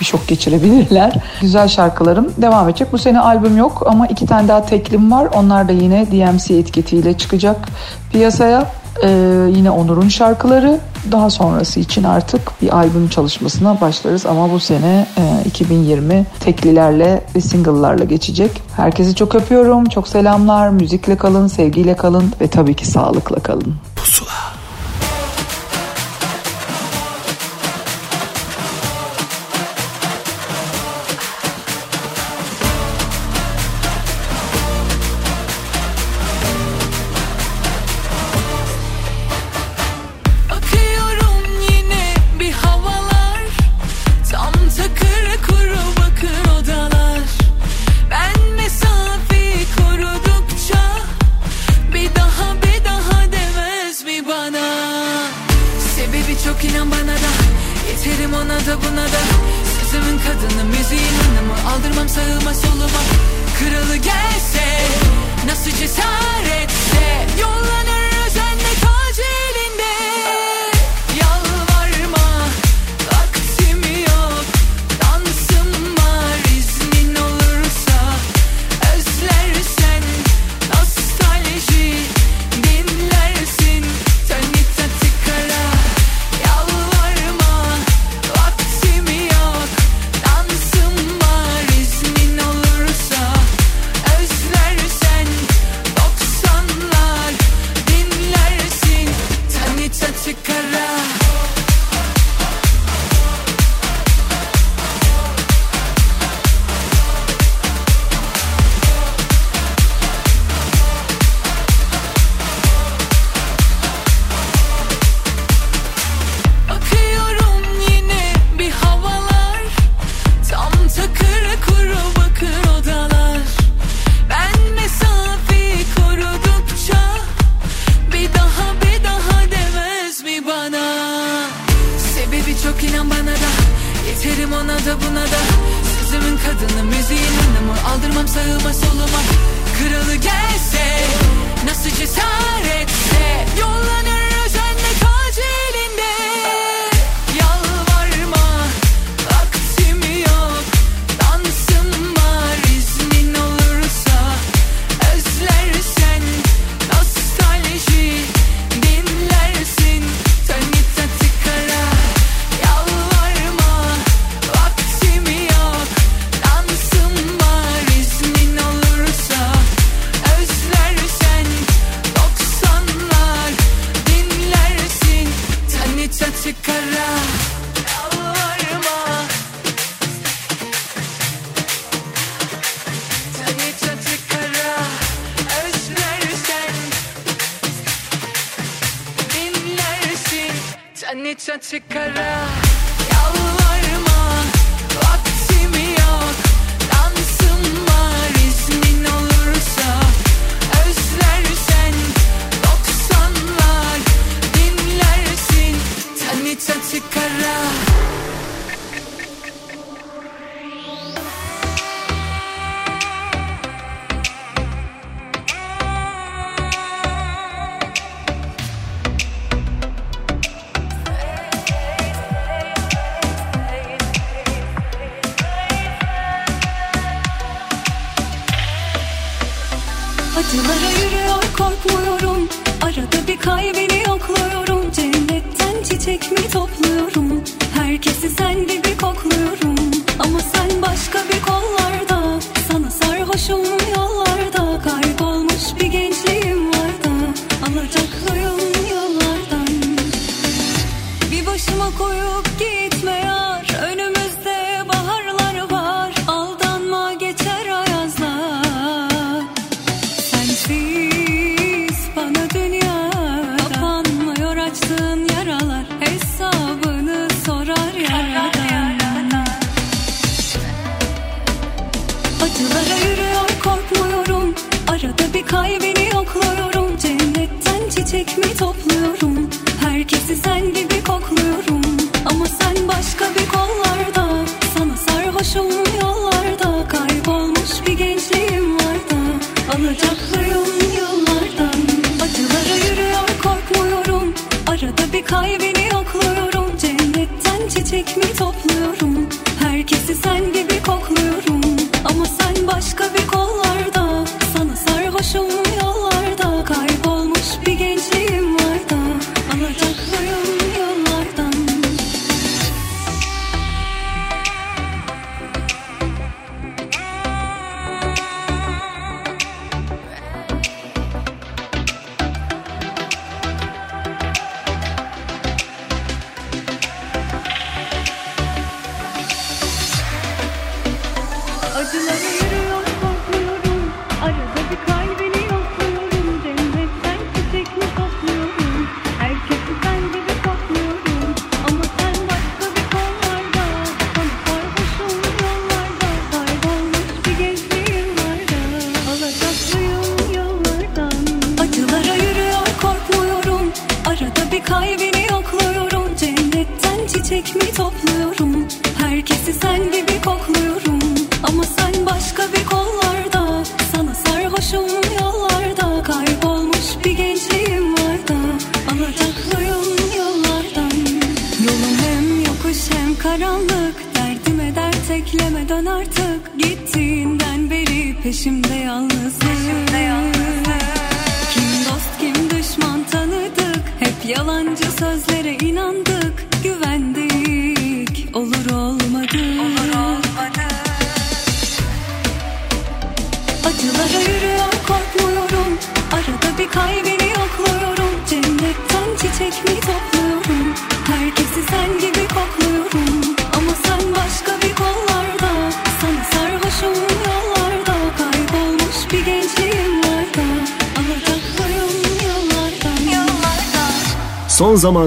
Bir şok geçirebilirler. Güzel şarkılarım devam edecek. Bu sene albüm yok ama iki tane daha teklim var. Onlar da yine DMC etiketiyle çıkacak piyasaya. Ee, yine Onur'un şarkıları daha sonrası için artık bir albüm çalışmasına başlarız ama bu sene e, 2020 teklilerle ve single'larla geçecek. Herkesi çok öpüyorum. Çok selamlar. Müzikle kalın, sevgiyle kalın ve tabii ki sağlıkla kalın. Pusula da buna da. Sözümün kadını müziğin hanımı. Aldırmam sağıma soluma. Kralı gelse Nasıl cesaretse Yollanır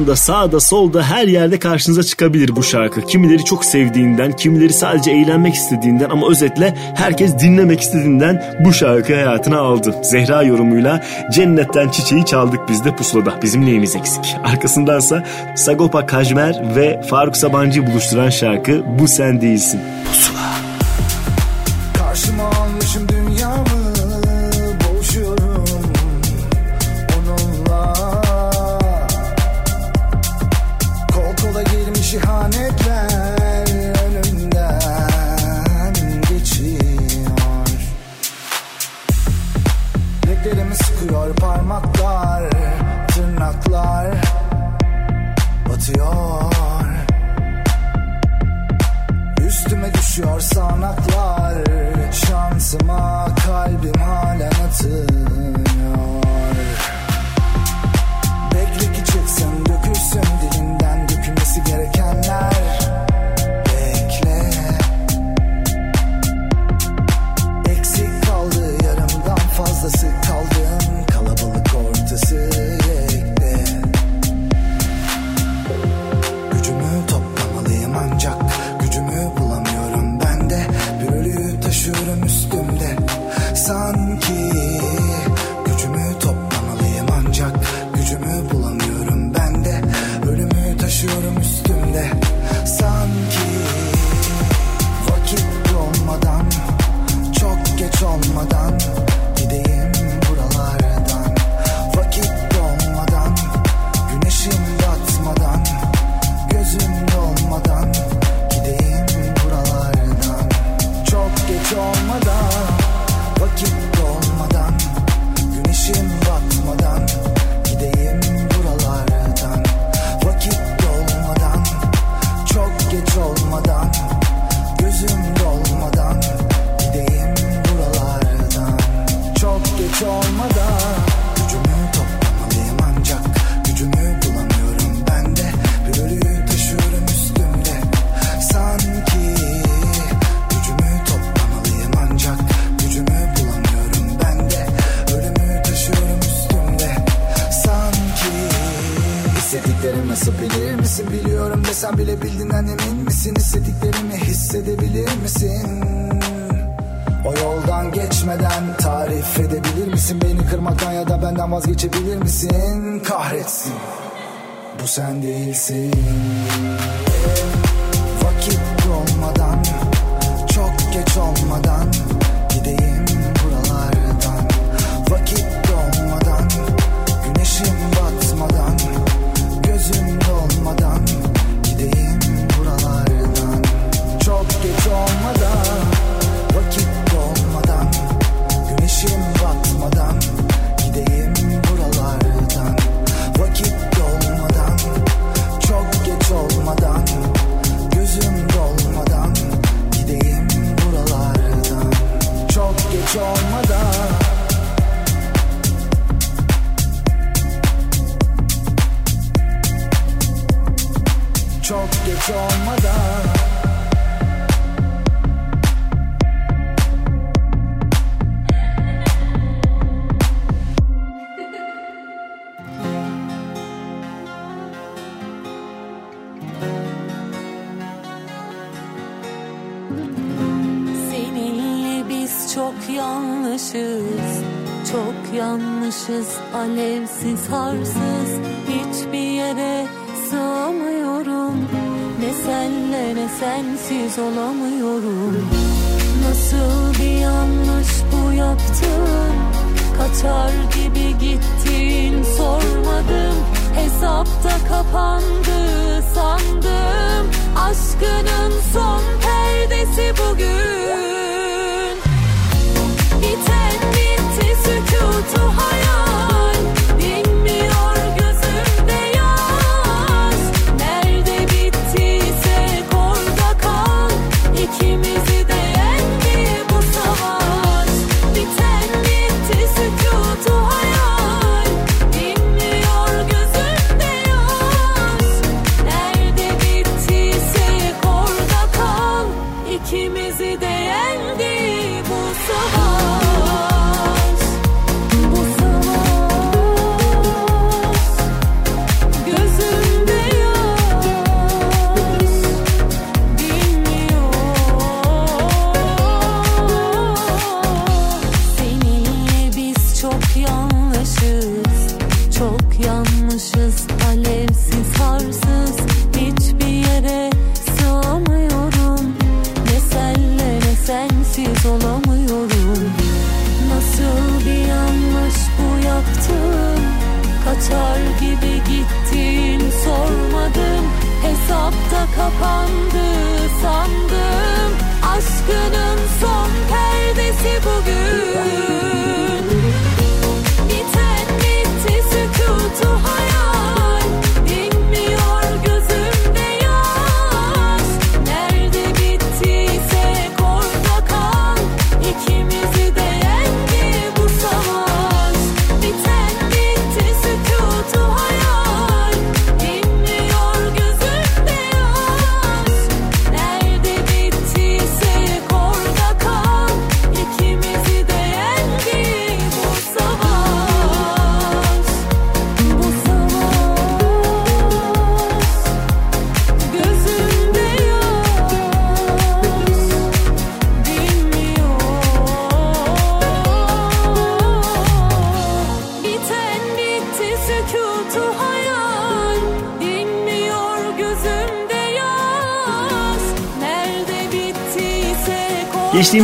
solda, sağda, solda her yerde karşınıza çıkabilir bu şarkı. Kimileri çok sevdiğinden, kimileri sadece eğlenmek istediğinden ama özetle herkes dinlemek istediğinden bu şarkı hayatına aldı. Zehra yorumuyla Cennetten Çiçeği çaldık biz de pusulada. Bizim neyimiz eksik? Arkasındansa Sagopa Kajmer ve Faruk Sabancı'yı buluşturan şarkı Bu Sen Değilsin.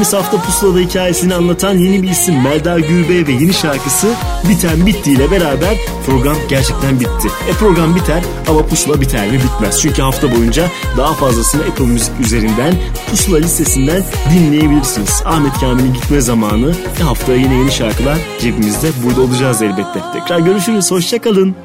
geçtiğimiz hafta Pusula'da hikayesini anlatan yeni bir isim Melda Gülbey ve yeni şarkısı Biten Bitti ile beraber program gerçekten bitti. E program biter ama Pusula biter mi bitmez. Çünkü hafta boyunca daha fazlasını Apple Müzik üzerinden Pusula listesinden dinleyebilirsiniz. Ahmet Kamil'in gitme zamanı ve haftaya yine yeni şarkılar cebimizde burada olacağız elbette. Tekrar görüşürüz. Hoşçakalın.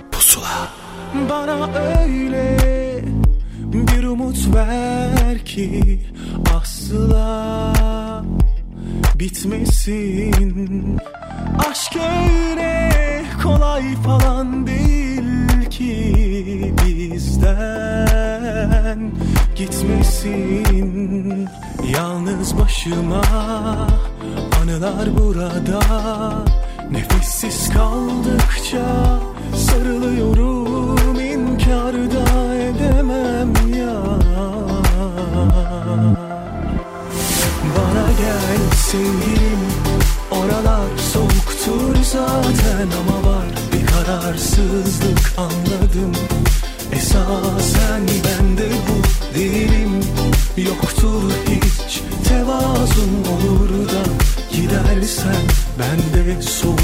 sevgilim. Oralar soğuktur zaten ama var bir kararsızlık anladım. Esasen ben de bu değilim Yoktur hiç tevazun olur da Gidersen ben de soğuk.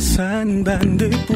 sen ben de bu